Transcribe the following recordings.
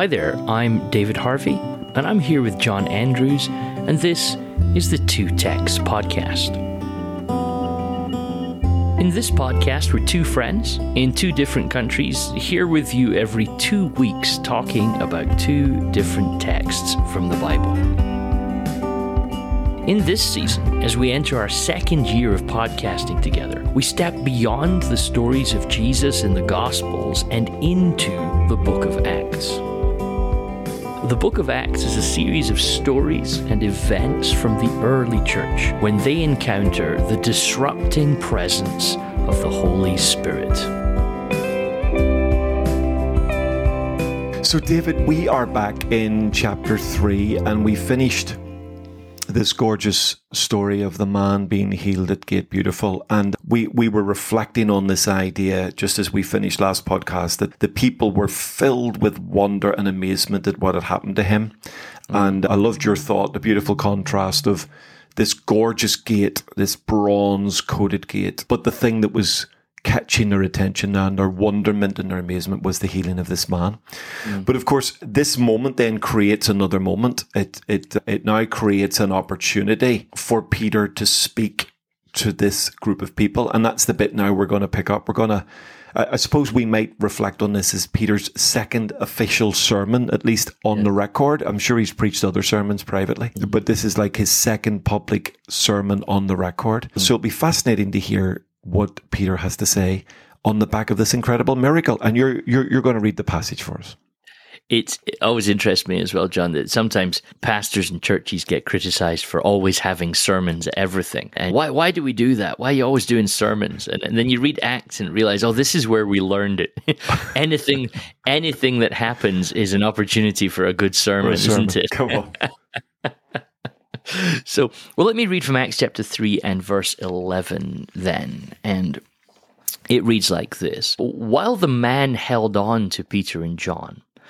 Hi there, I'm David Harvey, and I'm here with John Andrews, and this is the Two Texts Podcast. In this podcast, we're two friends in two different countries, here with you every two weeks, talking about two different texts from the Bible. In this season, as we enter our second year of podcasting together, we step beyond the stories of Jesus in the Gospels and into the book of Acts. The book of Acts is a series of stories and events from the early church when they encounter the disrupting presence of the Holy Spirit. So, David, we are back in chapter 3 and we finished this gorgeous story of the man being healed at Gate Beautiful. And we, we were reflecting on this idea just as we finished last podcast that the people were filled with wonder and amazement at what had happened to him. And I loved your thought, the beautiful contrast of this gorgeous gate, this bronze coated gate. But the thing that was catching their attention and their wonderment and their amazement was the healing of this man. Mm. But of course, this moment then creates another moment. It, it, it now creates an opportunity for Peter to speak to this group of people. And that's the bit now we're going to pick up. We're going to, I suppose we might reflect on this as Peter's second official sermon, at least on yeah. the record. I'm sure he's preached other sermons privately, mm. but this is like his second public sermon on the record. Mm. So it'll be fascinating to hear what Peter has to say on the back of this incredible miracle. And you're you're you're going to read the passage for us. It's, it always interests me as well, John, that sometimes pastors and churches get criticized for always having sermons, everything. And why, why do we do that? Why are you always doing sermons? And, and then you read Acts and realize, oh, this is where we learned it. anything, anything that happens is an opportunity for a good sermon, a sermon. isn't it? Come on. so, well, let me read from Acts chapter 3 and verse 11 then. And it reads like this While the man held on to Peter and John,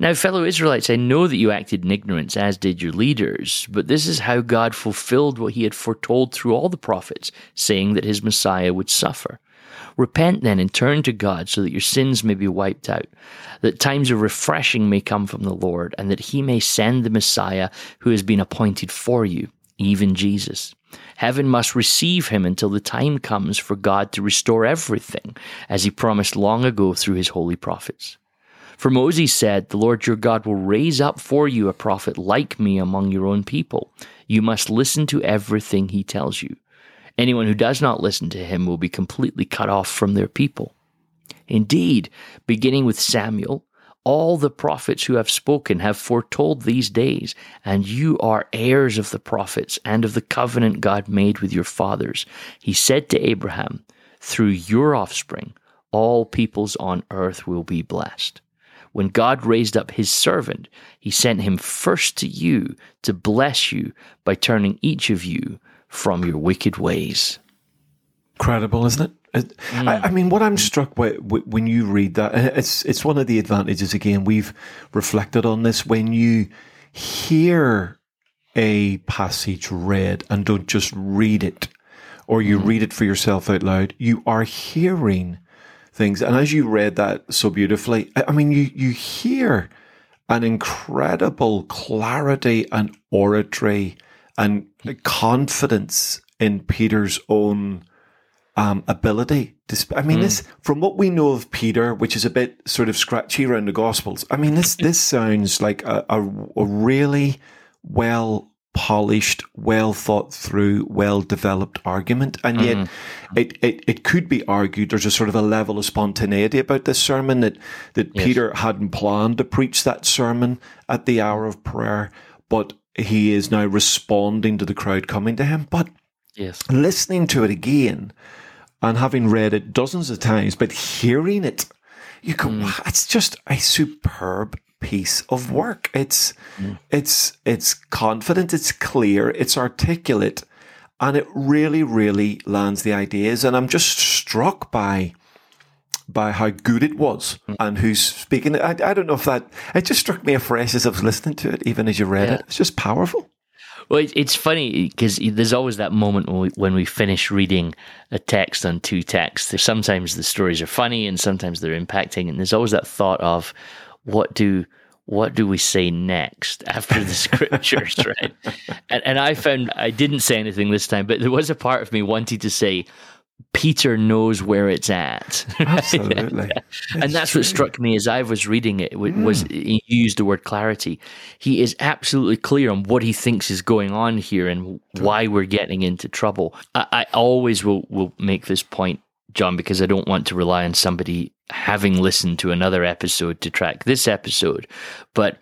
Now, fellow Israelites, I know that you acted in ignorance, as did your leaders, but this is how God fulfilled what he had foretold through all the prophets, saying that his Messiah would suffer. Repent then and turn to God so that your sins may be wiped out, that times of refreshing may come from the Lord, and that he may send the Messiah who has been appointed for you, even Jesus. Heaven must receive him until the time comes for God to restore everything, as he promised long ago through his holy prophets. For Moses said, The Lord your God will raise up for you a prophet like me among your own people. You must listen to everything he tells you. Anyone who does not listen to him will be completely cut off from their people. Indeed, beginning with Samuel, all the prophets who have spoken have foretold these days, and you are heirs of the prophets and of the covenant God made with your fathers. He said to Abraham, Through your offspring, all peoples on earth will be blessed. When God raised up his servant, he sent him first to you to bless you by turning each of you from your wicked ways. Incredible, isn't it? it mm. I, I, mean, what I'm struck with, with, when you read that, it's it's one of the advantages. Again, we've reflected on this. When you hear a passage read and don't just read it, or you mm. read it for yourself out loud, you are hearing things. And as you read that so beautifully, I mean, you, you hear an incredible clarity and oratory and confidence in Peter's own um, ability. I mean, mm. this from what we know of Peter, which is a bit sort of scratchy around the Gospels. I mean, this this sounds like a, a, a really well polished, well thought through, well developed argument. And yet Mm-hmm. it, it, it could be argued there's a sort of a level of spontaneity about this sermon that, that Yes. Peter hadn't planned to preach that sermon at the hour of prayer, but he is now responding to the crowd coming to him. But Yes. listening to it again and having read it dozens of times, but hearing it, you go, wow, it's just a superb piece of work. It's mm. it's it's confident, it's clear, it's articulate, and it really, really lands the ideas. And I'm just struck by by how good it was mm. and who's speaking. I, I don't know if that it just struck me afresh as I was listening to it, even as you read Yeah. it. It's just powerful. Well, it's funny because there's always that moment when we, when we finish reading a text on two texts. Sometimes the stories are funny and sometimes they're impacting, and there's always that thought of what do what do we say next after the scriptures, right? And, and I found I didn't say anything this time, but there was a part of me wanting to say. Peter knows where it's at. Absolutely. and that's what struck me as I was reading it wa- was mm. he used the word clarity. He is absolutely clear on what he thinks is going on here and why we're getting into trouble. I, I always will will make this point, John, because I don't want to rely on somebody having listened to another episode to track this episode, but.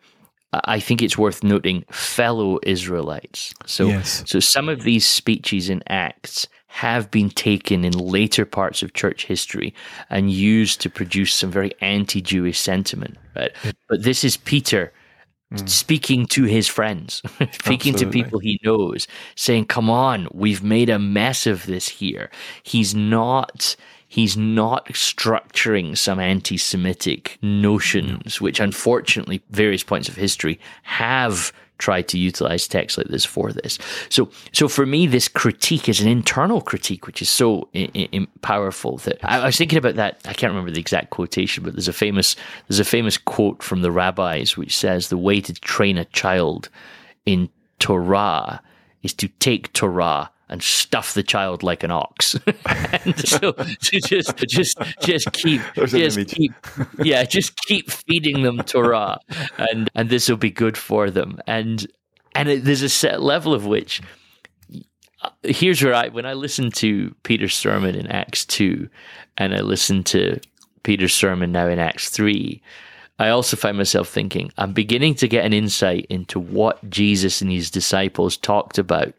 I think it's worth noting fellow Israelites. So, Yes. so some of these speeches in Acts have been taken in later parts of church history and used to produce some very anti-Jewish sentiment. Right, but this is Peter Mm. speaking to his friends, speaking to people he knows, saying, "Come on, we've made a mess of this here." He's not. He's not structuring some anti-Semitic notions, which unfortunately various points of history have tried to utilize texts like this for this. So, so for me, this critique is an internal critique, which is so i- i- powerful that I, I was thinking about that. I can't remember the exact quotation, but there's a famous there's a famous quote from the rabbis which says the way to train a child in Torah is to take Torah and stuff the child like an ox. and so to just just just keep just keep yeah, just keep feeding them Torah and and this will be good for them. And and it, there's a set level of which uh, here's where I when I listen to Peter's sermon in Acts 2 and I listen to Peter's sermon now in Acts 3 I also find myself thinking, I'm beginning to get an insight into what Jesus and his disciples talked about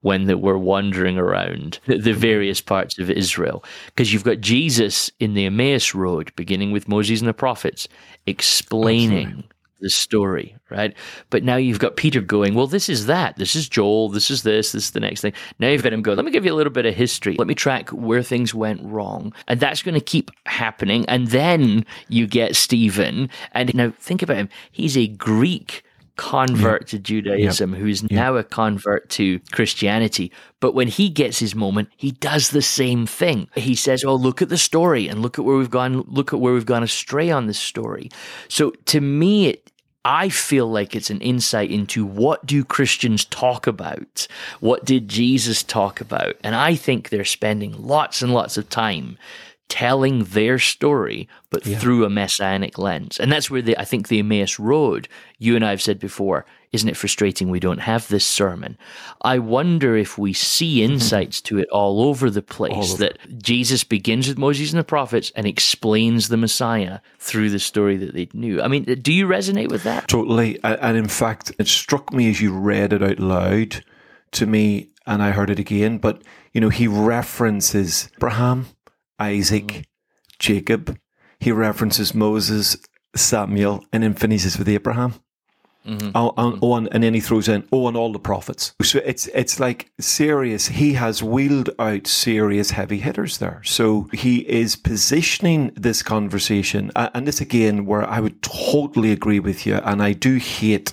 when they were wandering around the, the mm-hmm. various parts of Israel. Because you've got Jesus in the Emmaus Road, beginning with Moses and the prophets, explaining the story, right? But now you've got Peter going, well, this is that. This is Joel. This is this. This is the next thing. Now you've got him going, let me give you a little bit of history. Let me track where things went wrong. And that's going to keep happening. And then you get Stephen. And now think about him. He's a Greek convert to Judaism who's now a convert to Christianity. But when he gets his moment, he does the same thing. He says, "Oh, look at the story and look at where we've gone. Look at where we've gone astray on this story." So to me, it I feel like it's an insight into what do Christians talk about? What did Jesus talk about? And I think they're spending lots and lots of time telling their story, but through a messianic lens. And that's where the, I think the Emmaus Road, you and I have said before, isn't it frustrating we don't have this sermon? I wonder if we see mm-hmm. insights to it all over the place that Jesus begins with Moses and the prophets and explains the Messiah through the story that they knew. I mean, do you resonate with that? Totally. And in fact, it struck me as you read it out loud to me, and I heard it again. But, you know, he references Abraham, Isaac, Jacob. He references Moses, Samuel, and then finishes with Abraham. Mm-hmm. Oh, and, oh, and, and then he throws in, oh, and all the prophets. So it's it's like serious. He has wheeled out serious heavy hitters there. So he is positioning this conversation, and this again, where I would totally agree with you, and I do hate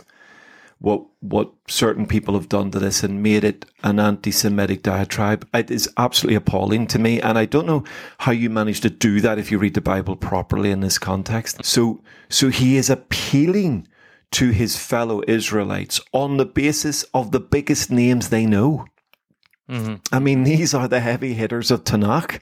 what what certain people have done to this and made it an anti-Semitic diatribe. It is absolutely appalling to me, and I don't know how you manage to do that if you read the Bible properly in this context. So, so he is appealing to his fellow Israelites on the basis of the biggest names they know. Mm-hmm. I mean, these are the heavy hitters of Tanakh.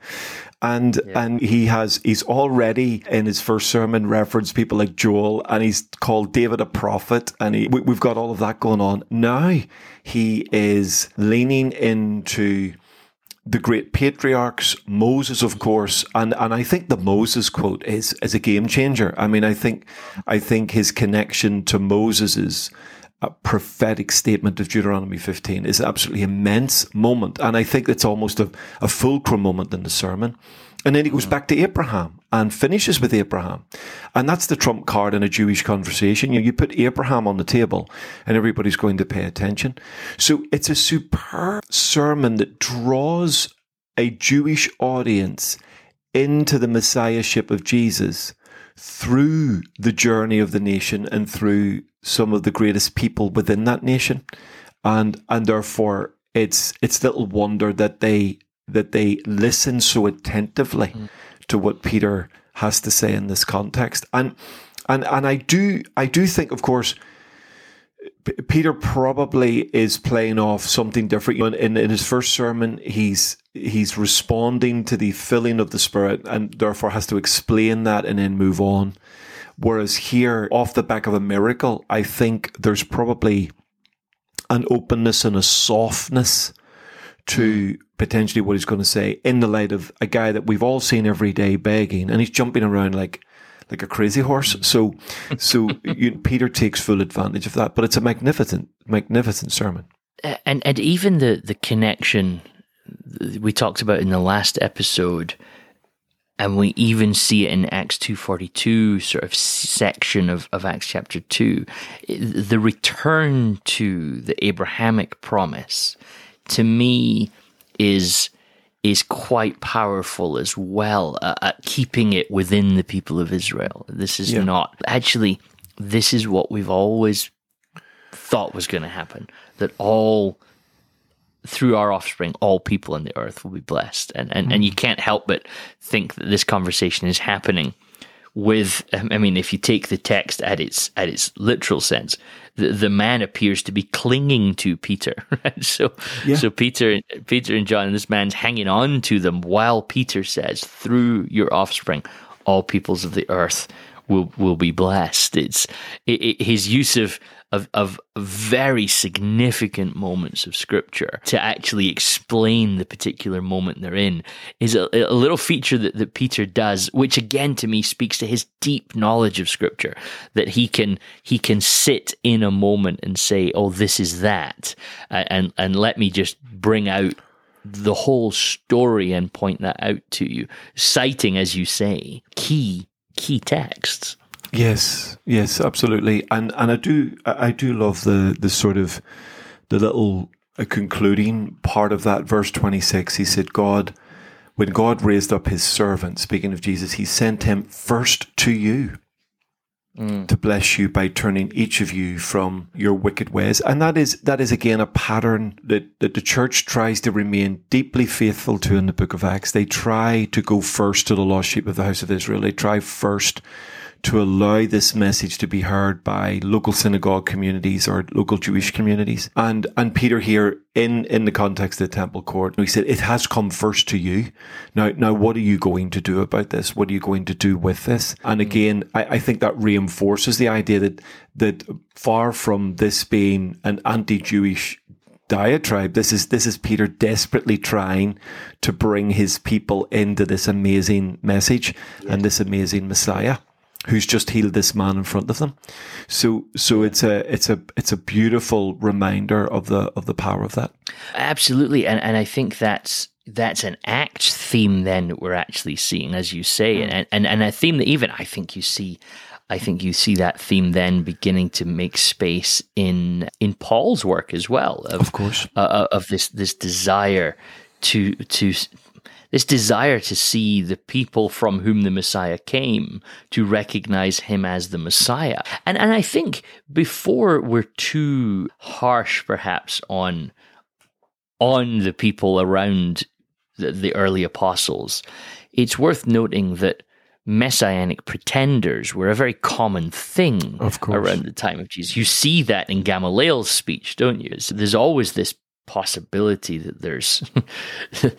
And yeah. and he has he's already in his first sermon referenced people like Joel, and he's called David a prophet, and he, we, we've got all of that going on now. He is leaning into the great patriarchs, Moses, of course, and, and I think the Moses quote is is a game changer. I mean, I think I think his connection to Moses is a prophetic statement of Deuteronomy 15 is an absolutely immense moment. And I think it's almost a, a fulcrum moment in the sermon. And then he goes hmm. back to Abraham and finishes with Abraham. And that's the trump card in a Jewish conversation. You, know, you put Abraham on the table and everybody's going to pay attention. So it's a superb sermon that draws a Jewish audience into the messiahship of Jesus through the journey of the nation and through some of the greatest people within that nation. And and therefore it's it's little wonder that they that they listen so attentively mm. to what Peter has to say in this context. And and and I do I do think, of course, P- Peter probably is playing off something different. In, in his first sermon, he's he's responding to the filling of the Spirit, and therefore has to explain that and then move on. Whereas here, off the back of a miracle, I think there's probably an openness and a softness to potentially what he's going to say in the light of a guy that we've all seen every day begging and he's jumping around like like a crazy horse. So so you, Peter takes full advantage of that. But it's a magnificent magnificent sermon. And and even the the connection we talked about in the last episode and we even see it in Acts 242 sort of section of, of Acts chapter 2 the return to the Abrahamic promise to me is is quite powerful as well uh, at keeping it within the people of Israel. This is yeah. not actually this is what we've always thought was going to happen that all through our offspring all people on the earth will be blessed and and, mm. and you can't help but think that this conversation is happening with um, I mean if you take the text at its at its literal sense the, the man appears to be clinging to Peter right so yeah. so Peter Peter and John and this man's hanging on to them while Peter says through your offspring all peoples of the earth will will be blessed it's it, it, his use of of, of very significant moments of scripture to actually explain the particular moment they're in is a, a, little feature that, that Peter does, which again to me speaks to his deep knowledge of scripture, that he can, he can sit in a moment and say, oh, this is that. And, and let me just bring out the whole story and point that out to you, citing, as you say, key, key texts. Yes, yes, absolutely, and and I do I do love the the sort of the little uh, concluding part of that verse twenty six. He said, "God, when God raised up His servant, speaking of Jesus, He sent him first to you." Mm. To bless you by turning each of you from your wicked ways, and that is that is again a pattern that, that the church tries to remain deeply faithful to in the Book of Acts. They try to go first to the lost sheep of the house of Israel. They try first to allow this message to be heard by local synagogue communities or local Jewish communities. And and Peter here in in the context of the temple court, he said, It has come first to you. Now now what are you going to do about this? What are you going to do with this? And mm. again, I, I think that reinforces the idea that that far from this being an anti Jewish diatribe. This is this is Peter desperately trying to bring his people into this amazing message yes. and this amazing Messiah who's just healed this man in front of them. So so it's a it's a it's a beautiful reminder of the of the power of that. Absolutely. And and I think that's that's an act theme then that we're actually seeing, as you say, mm. and, and and a theme that even I think you see I think you see that theme then beginning to make space in in Paul's work as well. Of, of course, uh of this this desire to to this desire to see the people from whom the Messiah came to recognize him as the Messiah. And, and I think before we're too harsh, perhaps, on, on the people around the, the early apostles, it's worth noting that messianic pretenders were a very common thing around the time of Jesus. You see that in Gamaliel's speech, don't you? So there's always this possibility that there's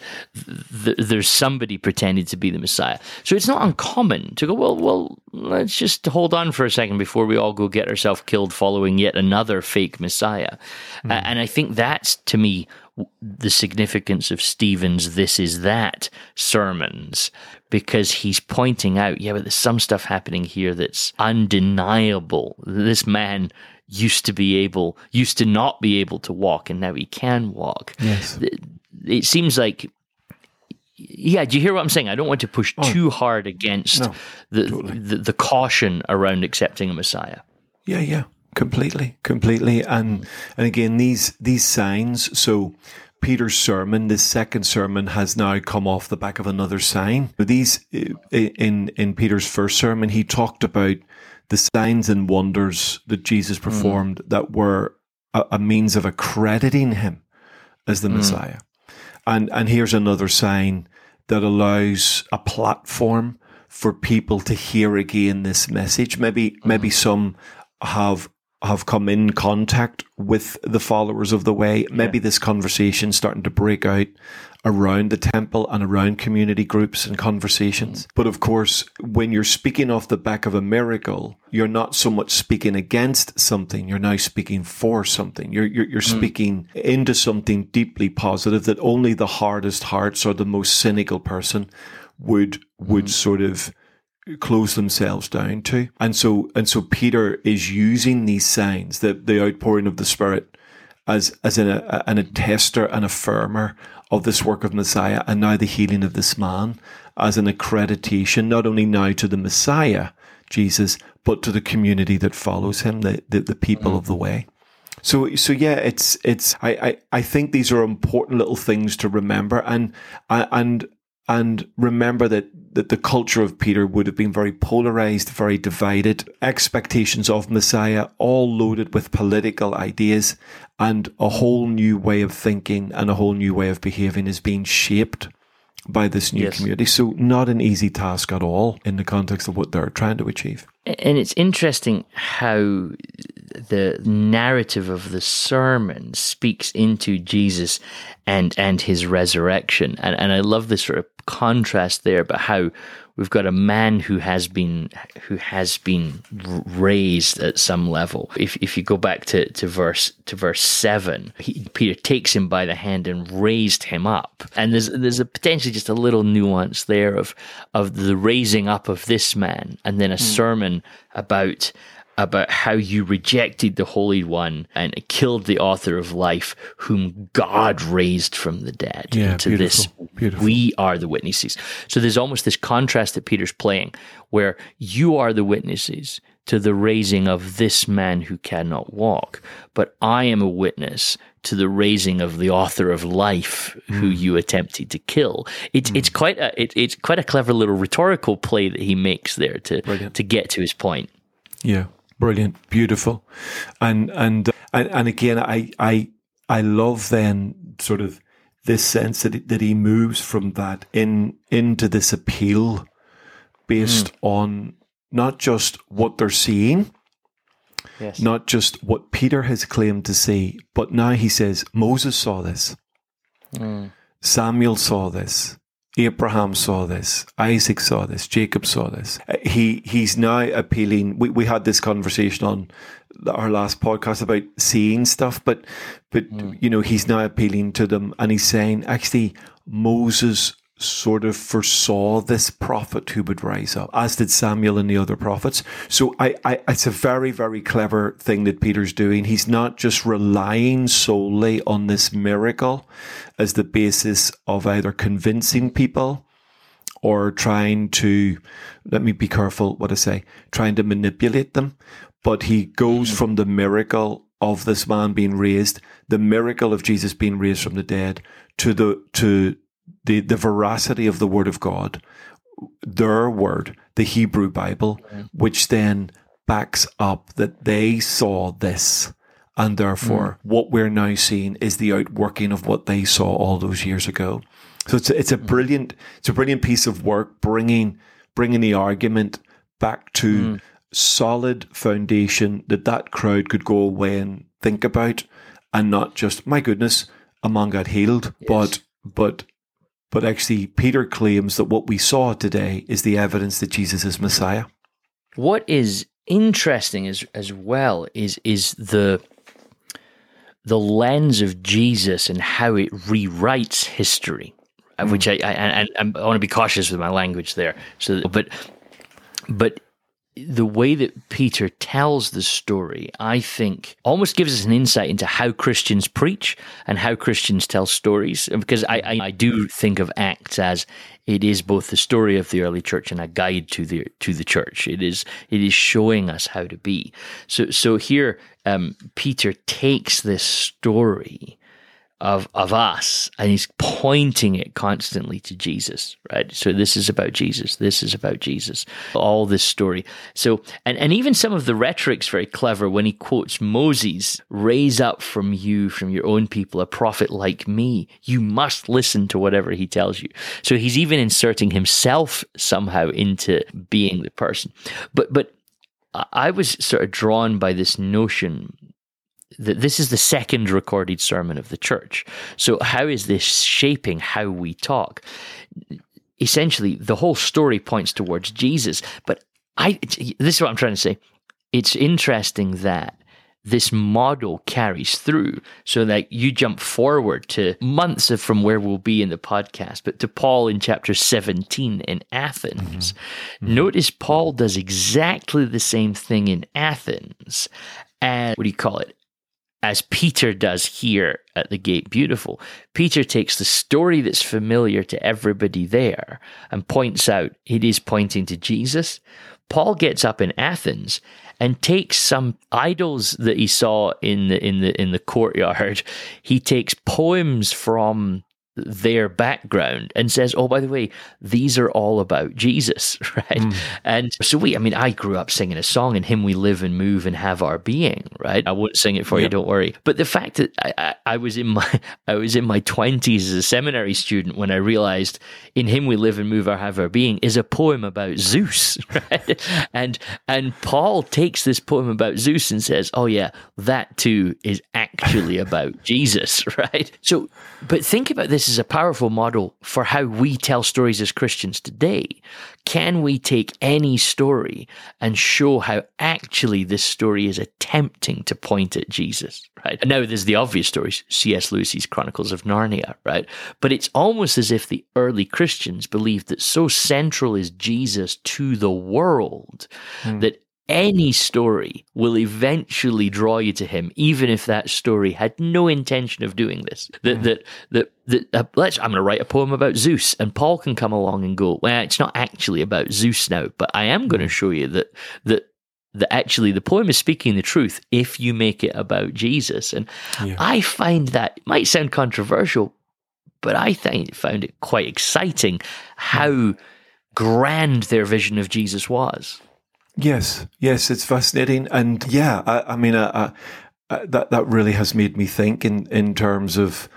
there's somebody pretending to be the Messiah. So it's not uncommon to go, well, well, let's just hold on for a second before we all go get ourselves killed following yet another fake Messiah. Mm. Uh, and I think that's to me the significance of Stephen's "This Is That" sermons because he's pointing out, yeah, but there's some stuff happening here that's undeniable. This man used to be able, used to not be able to walk, and now he can walk. Yes. It seems like yeah, do you hear what I'm saying? I don't want to push oh, too hard against no, the, totally. the, the caution around accepting a Messiah. Yeah, yeah, completely, completely. And and again, these these signs. So Peter's sermon, this second sermon, has now come off the back of another sign. These uh, in in Peter's first sermon, he talked about the signs and wonders that Jesus hmm. performed mm. that were a, a, means of accrediting him as the mm. Messiah. And and here's another sign that allows a platform for people to hear again this message. Maybe mm. maybe some have have come in contact with the followers of the way. Maybe yeah. this conversation starting to break out around the temple and around community groups and conversations. Mm. But of course, when you're speaking off the back of a miracle, you're not so much speaking against something. You're now speaking for something. You're, you're, you're mm. speaking into something deeply positive that only the hardest hearts or the most cynical person would, would mm. sort of close themselves down to. And so and so Peter is using these signs, the the outpouring of the Spirit, as as an, a, an attester and affirmer of this work of Messiah and now the healing of this man as an accreditation, not only now to the Messiah, Jesus, but to the community that follows him, the, the, the people mm-hmm. of the way. So, so yeah, it's, it's, I, I, I think these are important little things to remember and, and, and remember that, that the culture of Peter would have been very polarized, very divided, expectations of Messiah, all loaded with political ideas, and a whole new way of thinking and a whole new way of behaving is being shaped by this new yes. community. So, not an easy task at all in the context of what they're trying to achieve. And it's interesting how the narrative of the sermon speaks into Jesus and and his resurrection. And and I love this sort of contrast there about how we've got a man who has been who has been raised at some level. If if you go back to, to verse to verse seven, he, Peter takes him by the hand and raised him up. And there's there's a potentially just a little nuance there of of the raising up of this man, and then a mm. sermon about about how you rejected the Holy One and killed the author of life, whom God raised from the dead. Yeah, to this, beautiful. we are the witnesses. So there's almost this contrast that Peter's playing, where you are the witnesses to the raising of this man who cannot walk, but I am a witness to the raising of the author of life mm. who you attempted to kill. It's mm. it's quite a it, it's quite a clever little rhetorical play that he makes there to Brilliant. to get to his point. Yeah, brilliant, beautiful, and and and, and again, I I I love then sort of this sense that that he moves from that in into this appeal based mm. on not just what they're seeing, yes. not just what Peter has claimed to see, but now he says Moses saw this, mm. Samuel saw this, Abraham saw this, Isaac saw this, Jacob saw this. Uh, he he's now appealing. We we had this conversation on our last podcast about seeing stuff, but but mm. you know he's now appealing to them, and he's saying actually Moses sort of foresaw this prophet who would rise up, as did Samuel and the other prophets. So I, I, it's a very, very clever thing that Peter's doing. He's not just relying solely on this miracle as the basis of either convincing people or trying to, let me be careful what I say, trying to manipulate them. But he goes mm. from the miracle of this man being raised, the miracle of Jesus being raised from the dead, to the to the, the veracity of the Word of God, their word, the Hebrew Bible, which then backs up that they saw this. And therefore, mm. what we're now seeing is the outworking of what they saw all those years ago. So it's a, it's a mm. brilliant, it's a brilliant piece of work bringing, bringing the argument back to mm. solid foundation that that crowd could go away and think about and not just, my goodness, a man got healed, Yes. but but but actually Peter claims that what we saw today is the evidence that Jesus is Messiah. What is interesting as as well is is the the lens of Jesus and how it rewrites history, uh, which I I, I, I want to be cautious with my language there. So, but but the way that Peter tells the story, I think, almost gives us an insight into how Christians preach and how Christians tell stories. Because I, I, I do think of Acts as it is both the story of the early church and a guide to the to the church. It is it is showing us how to be. So so here, um, Peter takes this story of of us. And he's pointing it constantly to Jesus right? So this is about Jesus. This is about Jesus. All this story. So and and even some of the rhetoric's very clever when he quotes Moses raise up from you from your own people a prophet like me. You must listen to whatever he tells you. So he's even inserting himself somehow into being the person. But but I- I was sort of drawn by this notion that this is the second recorded sermon of the church. So, how is this shaping how we talk? Essentially, the whole story points towards Jesus. But I, this is what I'm trying to say. It's interesting that this model carries through. So that you jump forward to months of from where we'll be in the podcast, but to Paul in chapter 17 in Athens. Mm-hmm. Mm-hmm. Notice Paul does exactly the same thing in Athens. And what do you call it? As Peter does here at the Gate Beautiful. Peter takes the story that's familiar to everybody there and points out it is pointing to Jesus. Paul gets up in Athens and takes some idols that he saw in the in the in the courtyard. He takes poems from their background and says, "Oh, by the way, these are all about Jesus, right?" Hmm. And so we, I mean, I grew up singing a song, "In Him We Live and Move and Have Our Being," right? I won't sing it for you, don't worry. But the fact that I, I, I was in my, I was in my twenties as a seminary student when I realized, "In Him We Live and Move and Have Our Being" is a poem about Zeus, right? and and Paul takes this poem about Zeus and says, "Oh yeah, that too is actually about Jesus, right?" So, but think about this as a powerful model for how we tell stories as Christians today. Can we take any story and show how actually this story is attempting to point at Jesus, right? And now there's the obvious stories, C.S. Lewis's Chronicles of Narnia, right? But it's almost as if the early Christians believed that so central is Jesus to the world hmm. that any story will eventually draw you to him, even if that story had no intention of doing this. That hmm. that that, that uh, let's. I'm going to write a poem about Zeus, and Paul can come along and go. Well, it's not actually about Zeus now, but I am going to hmm. show you that that that actually the poem is speaking the truth if you make it about Jesus. And Yeah. I find that it might sound controversial, but I think found it quite exciting hmm. how grand their vision of Jesus was. Yes, yes, it's fascinating, and yeah, I, I mean, uh, uh, uh, that that really has made me think in in terms of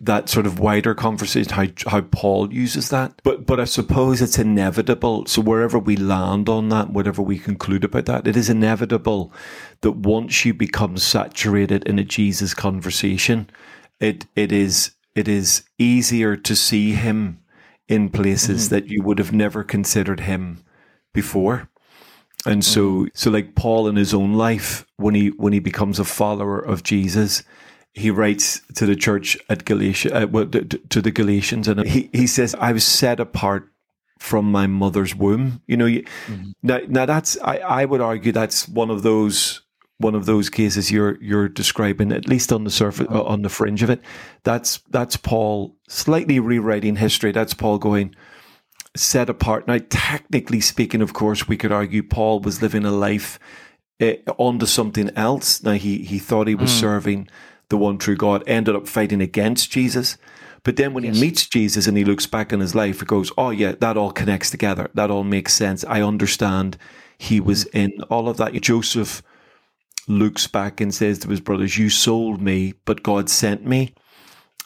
that sort of wider conversation how how Paul uses that. But but I suppose it's inevitable. So wherever we land on that, whatever we conclude about that, it is inevitable that once you become saturated in a Jesus conversation, it it is it is easier to see him in places that you would have never considered him before. And so, so like Paul in his own life, when he when he becomes a follower of Jesus, he writes to the church at Galatia, uh, well, to, to the Galatians, and he he says, "I was set apart from my mother's womb." You know, you, now now that's I I would argue that's one of those one of those cases you're you're describing, at least on the surface, uh, on the fringe of it. That's that's Paul slightly rewriting history. That's Paul going set apart. Now, technically speaking, of course, we could argue Paul was living a life uh, onto something else. Now, he, he thought he was hmm. serving the one true God, ended up fighting against Jesus. But then when Yes. he meets Jesus and he looks back on his life, he goes, Oh, yeah, that all connects together. That all makes sense. I understand he was hmm. in all of that. Joseph looks back and says to his brothers, You sold me, but God sent me.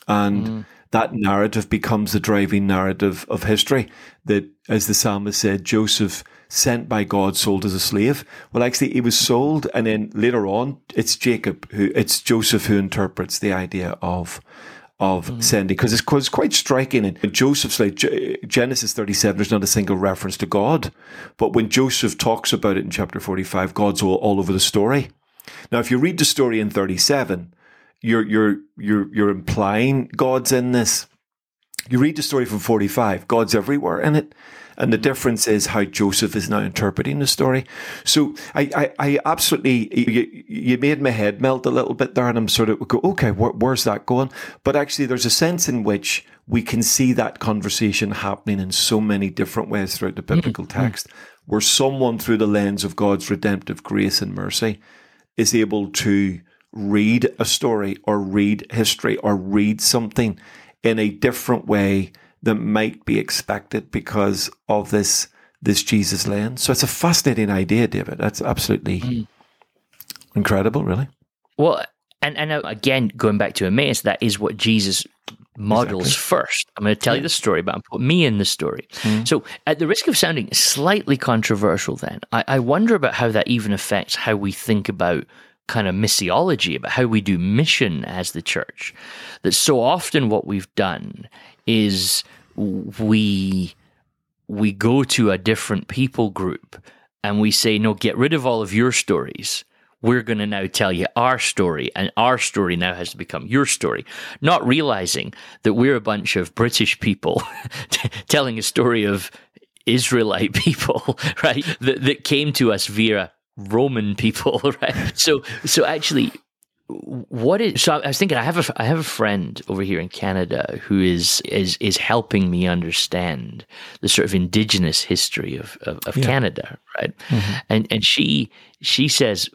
And hmm. That narrative becomes the driving narrative of history. That, as the psalmist said, Joseph sent by God, sold as a slave. Well, actually, he was sold, and then later on, it's Jacob who, it's Joseph who interprets the idea of of mm. sending because it's, it's, quite striking. In Joseph's like Genesis 37, there's not a single reference to God. But when Joseph talks about it in chapter 45, God's all, all over the story. Now, if you read the story in 37, you're, you're, you're, you're implying God's in this. You read the story from 45, God's everywhere in it. And the difference is how Joseph is now interpreting the story. So I, I, I absolutely, you, you, made my head melt a little bit there and I'm sort of go, okay, where, where's that going? But actually there's a sense in which we can see that conversation happening in so many different ways throughout the biblical mm-hmm. text, where someone through the lens of God's redemptive grace and mercy is able to read a story or read history or read something in a different way that might be expected because of this this Jesus lens. So it's a fascinating idea, David. That's absolutely mm. incredible, really. Well, and and uh, again, going back to Emmaus, that is what Jesus models exactly. first. I'm going to tell you the story, but I'm put me in the story. Mm. So, at the risk of sounding slightly controversial, then I, I wonder about how that even affects how we think about kind of missiology, about how we do mission as the church. That so often what we've done is we we go to a different people group and we say, no, get rid of all of your stories. We're going to now tell you our story, and our story now has to become your story. Not realizing that we're a bunch of British people telling a story of Israelite people, right? That, that came to us via Roman people, right? So, so actually, what is so i was thinking i have a i have a friend over here in canada who is is is helping me understand the sort of indigenous history of of, of yeah. canada right mm-hmm. and and she she says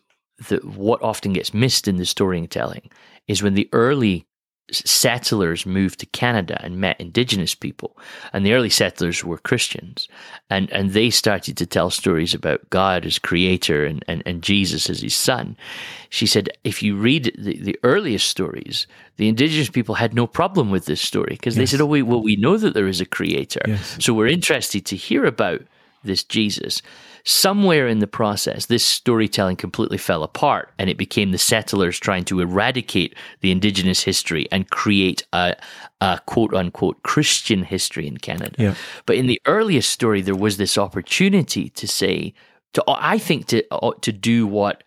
that what often gets missed in the storytelling is when the early settlers moved to Canada and met indigenous people. And the early settlers were Christians. And, and they started to tell stories about God as creator and, and, and Jesus as his son. She said, if you read the, the earliest stories, the indigenous people had no problem with this story because yes. they said, oh, we, well, we know that there is a creator. Yes. So we're interested to hear about this Jesus somewhere in the process, this storytelling completely fell apart and it became the settlers trying to eradicate the indigenous history and create a, a quote unquote Christian history in Canada. Yeah. But in the earliest story, there was this opportunity to say, to I think to uh, to do what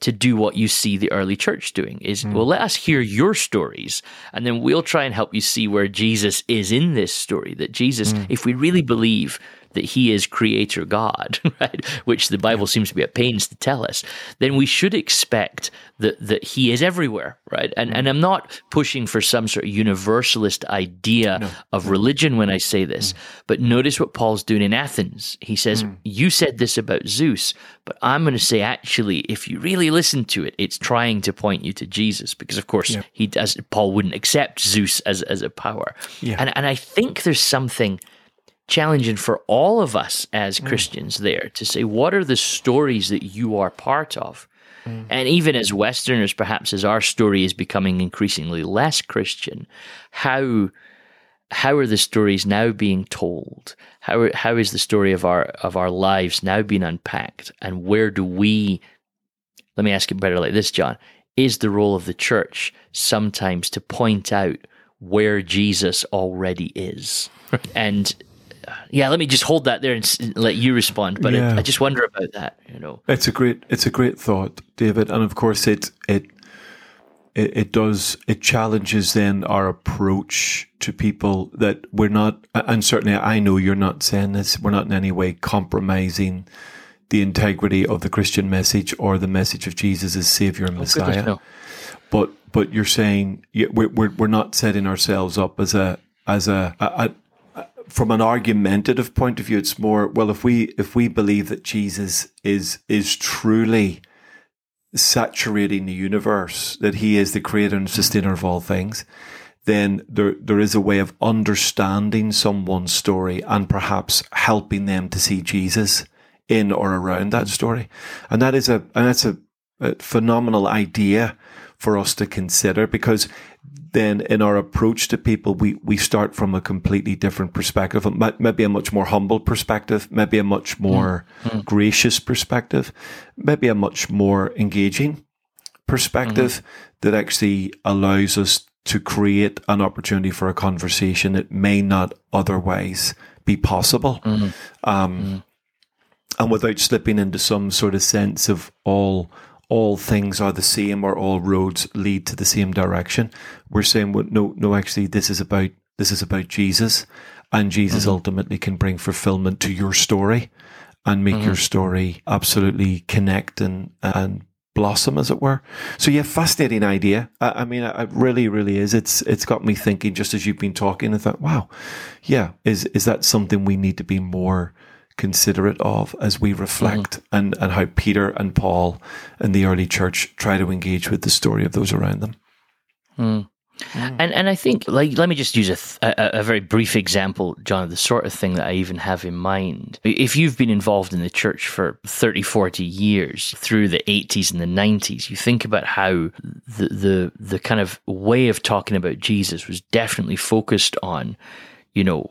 to do what you see the early church doing is mm. well let us hear your stories and then we'll try and help you see where Jesus is in this story that Jesus mm. if we really believe that he is creator God, right? Which the Bible seems to be at pains to tell us, then we should expect that that he is everywhere, right? And mm. and I'm not pushing for some sort of universalist idea no. of religion when I say this, mm. but notice what Paul's doing in Athens. He says, mm. "You said this about Zeus, but I'm going to say actually, if you really listen to it, it's trying to point you to Jesus, because of course yeah. he does. Paul wouldn't accept Zeus as as a power, yeah. and and I think there's something." Challenging for all of us as mm. Christians there to say, what are the stories that you are part of? Mm. And even as Westerners, perhaps as our story is becoming increasingly less Christian, how how are the stories now being told? How how is the story of our of our lives now being unpacked? And where do we? Let me ask it better like this, John. Is the role of the church sometimes to point out where Jesus already is? and yeah, let me just hold that there and let you respond. But yeah. I, I just wonder about that. You know, it's a great, it's a great thought, David, and of course it it it, it does it challenges then our approach to people that we're not, and certainly I know you're not saying this. We're not in any way compromising the integrity of the Christian message or the message of Jesus as Savior and oh, Messiah. Goodness, no. But but you're saying we're, we're we're not setting ourselves up as a as a, a, from an argumentative point of view, it's more well if we if we believe that Jesus is is truly saturating the universe, that he is the creator and sustainer of all things, then there there is a way of understanding someone's story and perhaps helping them to see Jesus in or around that story. And that is a and that's a, a phenomenal idea for us to consider because then in our approach to people, we, we start from a completely different perspective, maybe a much more humble perspective, maybe a much more mm-hmm. gracious perspective, maybe a much more engaging perspective mm-hmm. that actually allows us to create an opportunity for a conversation that may not otherwise be possible. Mm-hmm. Um, mm-hmm. And without slipping into some sort of sense of all all things are the same or all roads lead to the same direction, we're saying, well, no, no, actually, this is about this is about Jesus, and Jesus mm-hmm. ultimately can bring fulfillment to your story and make your mm-hmm. story absolutely connect and and blossom, as it were. So yeah, fascinating idea. I, I mean, it really, really is. It's it's got me thinking. Just as you've been talking, I thought, wow, yeah, is is that something we need to be more considerate of as we reflect mm-hmm. and and how Peter and Paul and the early church try to engage with the story of those around them. Mm. Mm. And and I think like let me just use a, th- a, a very brief example, John, of the sort of thing that I even have in mind. If you've been involved in the church for 30, 40 years through the 80s and the 90s, you think about how the the the kind of way of talking about Jesus was definitely focused on, you know,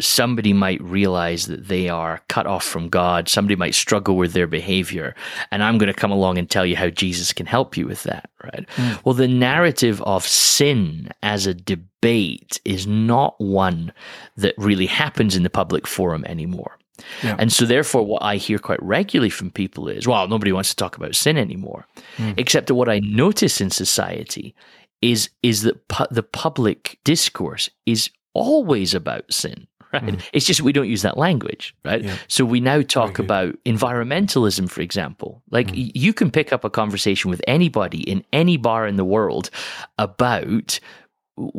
somebody might realize that they are cut off from God. Somebody might struggle with their behavior. And I'm going to come along and tell you how Jesus can help you with that, right? Mm. Well, the narrative of sin as a debate is not one that really happens in the public forum anymore. Yeah. And so, therefore, what I hear quite regularly from people is, well, nobody wants to talk about sin anymore. Mm. Except that what I notice in society is, is that pu- the public discourse is always about sin right? Mm. It's just we don't use that language, right? Yeah. So we now talk about environmentalism, for example. Like mm. you can pick up a conversation with anybody in any bar in the world about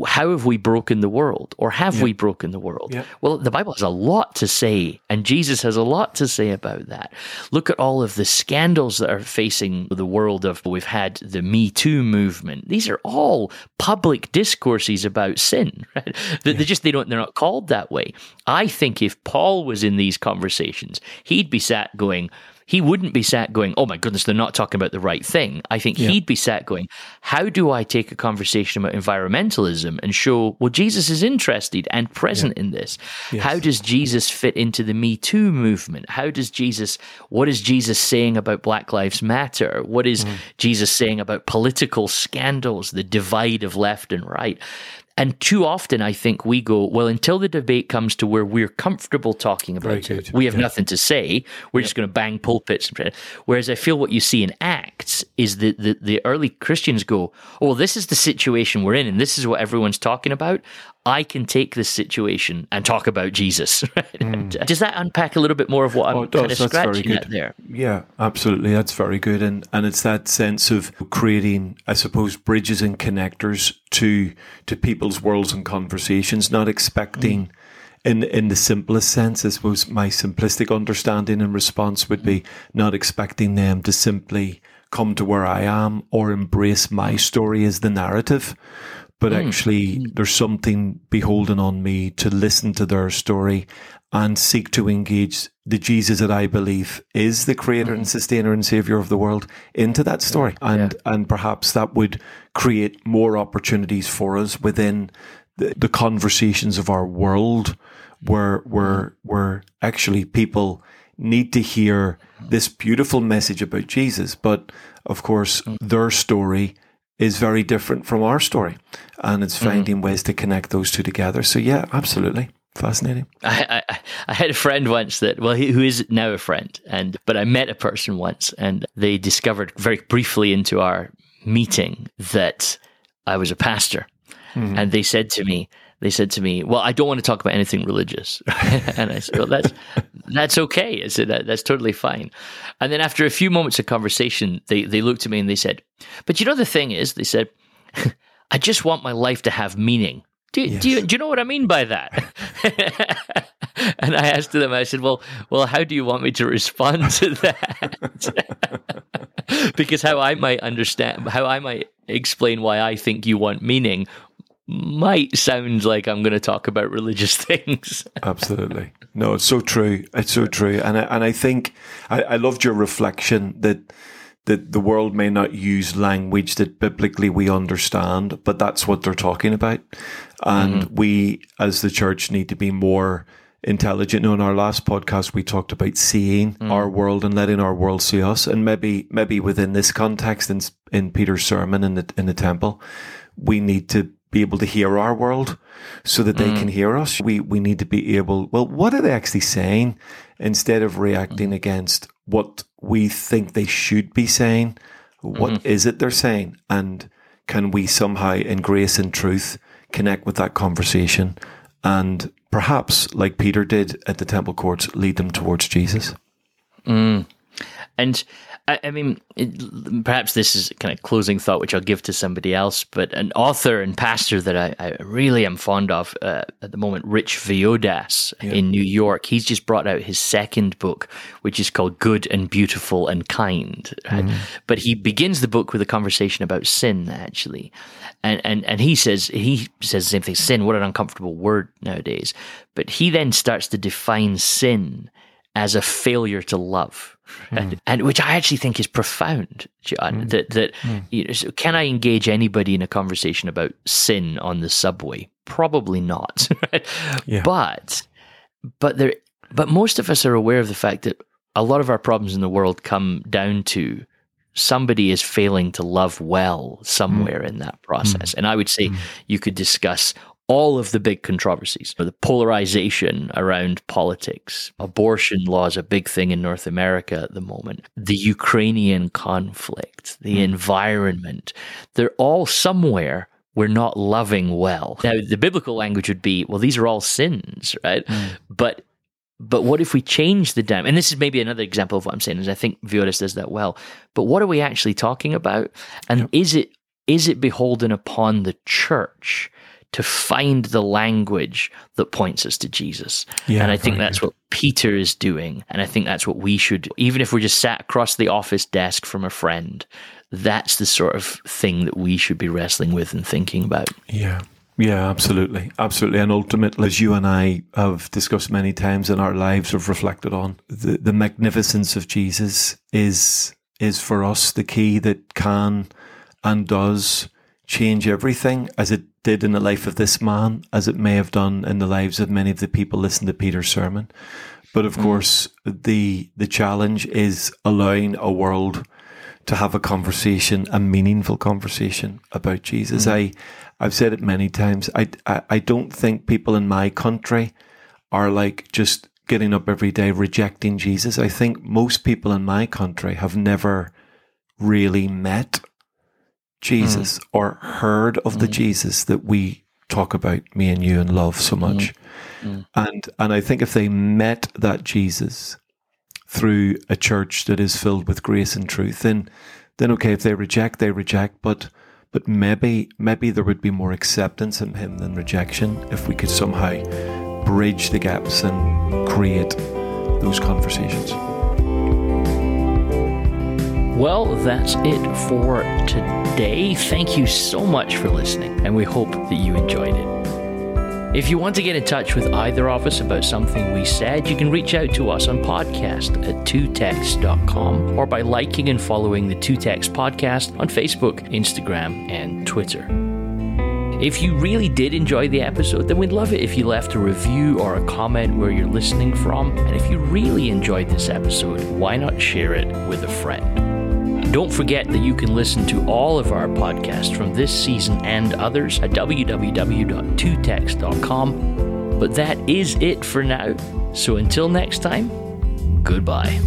how have we broken the world or have yeah. we broken the world? Yeah. Well, the Bible has a lot to say, and Jesus has a lot to say about that. Look at all of the scandals that are facing the world of we've had the Me Too movement. These are all public discourses about sin, right? They, yeah. they just they don't they're not called that way. I think if Paul was in these conversations, he'd be sat going, he wouldn't be sat going, oh my goodness, they're not talking about the right thing. I think yeah. he'd be sat going, how do I take a conversation about environmentalism and show, well, Jesus is interested and present yeah. in this? Yes. How does Jesus fit into the Me Too movement? How does Jesus, what is Jesus saying about Black Lives Matter? What is mm. Jesus saying about political scandals, the divide of left and right? And too often, I think we go, well, until the debate comes to where we're comfortable talking about it, we have yeah. nothing to say. We're just going to bang pulpits. Whereas I feel what you see in Acts is that the, the early Christians go, oh, well, this is the situation we're in, and this is what everyone's talking about. I can take this situation and talk about Jesus. Right? Mm. Does that unpack a little bit more of what I'm oh, kind of scratching at there? Yeah, absolutely. That's very good, and and it's that sense of creating, I suppose, bridges and connectors to to people's worlds and conversations, not expecting. Mm. In, in the simplest sense, I suppose my simplistic understanding and response would be not expecting them to simply come to where I am or embrace my story as the narrative, but mm. actually there's something beholden on me to listen to their story and seek to engage the Jesus that I believe is the creator mm. and sustainer and savior of the world into that story. Yeah. And yeah. and perhaps that would create more opportunities for us within the, the conversations of our world where where where actually people need to hear this beautiful message about Jesus, but of course mm. their story is very different from our story. And it's mm-hmm. finding mm-hmm. ways to connect those two together. So, yeah, absolutely. Fascinating. I, I, I had a friend once that, well, he, who is now a friend, and but I met a person once, and they discovered very briefly into our meeting that I was a pastor, mm-hmm. and they said to me, they said to me, "Well, I don't want to talk about anything religious," and I said, "Well, that's that's okay. I said that, that's totally fine." And then after a few moments of conversation, they they looked at me and they said, "But you know the thing is," they said, "I just want my life to have meaning." Do, yes. do, you, do you know what I mean by that? and I asked them, I said, well, well, how do you want me to respond to that? because how I might understand, how I might explain why I think you want meaning might sound like I'm going to talk about religious things. Absolutely. No, it's so true. It's so true. And I, and I think I, I loved your reflection that that the world may not use language that biblically we understand, but that's what they're talking about. And mm-hmm. we, as the church, need to be more intelligent. In our last podcast, we talked about seeing mm. our world and letting our world see us. And maybe, maybe within this context, in, in Peter's sermon in the in the temple, we need to be able to hear our world so that they can hear us. We we need to be able. Well, what are they actually saying instead of reacting against what we think they should be saying? What mm-hmm. is it they're saying, and can we somehow, in grace and truth, connect with that conversation, and perhaps, like Peter did at the temple courts, lead them towards Jesus? Mm. And I, I mean, it, perhaps this is kind of closing thought, which I'll give to somebody else. But an author and pastor that I, I really am fond of uh, at the moment, Rich Villodas in New York, he's just brought out his second book, which is called Good and Beautiful and Kind. right? But he begins the book with a conversation about sin, actually. And, and and he says he says the same thing. Sin, what an uncomfortable word nowadays. But he then starts to define sin as a failure to love, and, hmm. and which I actually think is profound, John. Hmm. That that hmm. you know, so can I engage anybody in a conversation about sin on the subway? Probably not. right? Yeah. But but there but most of us are aware of the fact that a lot of our problems in the world come down to somebody is failing to love well somewhere in that process. And I would say you could discuss all of the big controversies, the polarization around politics, abortion law is a big thing in North America at the moment, the Ukrainian conflict, the hmm. environment. They're all somewhere we're not loving well. Now, the biblical language would be, well, these are all sins, right? Hmm. But but what if we change the dam? And this is maybe another example of what I'm saying, is I think Villodas does that well. But what are we actually talking about? And is it is it beholden upon the church to find the language that points us to Jesus? Yeah, and I think that's what Peter is doing. And I think that's what we should, even if we're just sat across the office desk from a friend, that's the sort of thing that we should be wrestling with and thinking about. Yeah. Yeah, absolutely. Absolutely. And ultimately, as you and I have discussed many times in our lives, have reflected on, the, the magnificence of Jesus is is for us the key that can and does change everything as it did in the life of this man, as it may have done in the lives of many of the people listening to Peter's sermon. But of mm. course, the the challenge is allowing a world to have a conversation, a meaningful conversation about Jesus. Mm. I, I've said it many times. I, I, I don't think people in my country are like just getting up every day rejecting Jesus. I think most people in my country have never really met Jesus mm. or heard of the mm. Jesus that we talk about, me and you, and love so mm-hmm. much. Mm. And and I think if they met that Jesus through a church that is filled with grace and truth, then then okay, if they reject, they reject, but but maybe maybe there would be more acceptance in him than rejection if we could somehow bridge the gaps and create those conversations. Well, that's it for today. Thank you so much for listening, and we hope that you enjoyed it. If you want to get in touch with either of us about something we said, you can reach out to us on podcast at 2text.com or by liking and following the 2text podcast on Facebook, Instagram, and Twitter. If you really did enjoy the episode, then we'd love it if you left a review or a comment where you're listening from. And if you really enjoyed this episode, why not share it with a friend? Don't forget that you can listen to all of our podcasts from this season and others at www.2text.com. But that is it for now. So until next time, goodbye.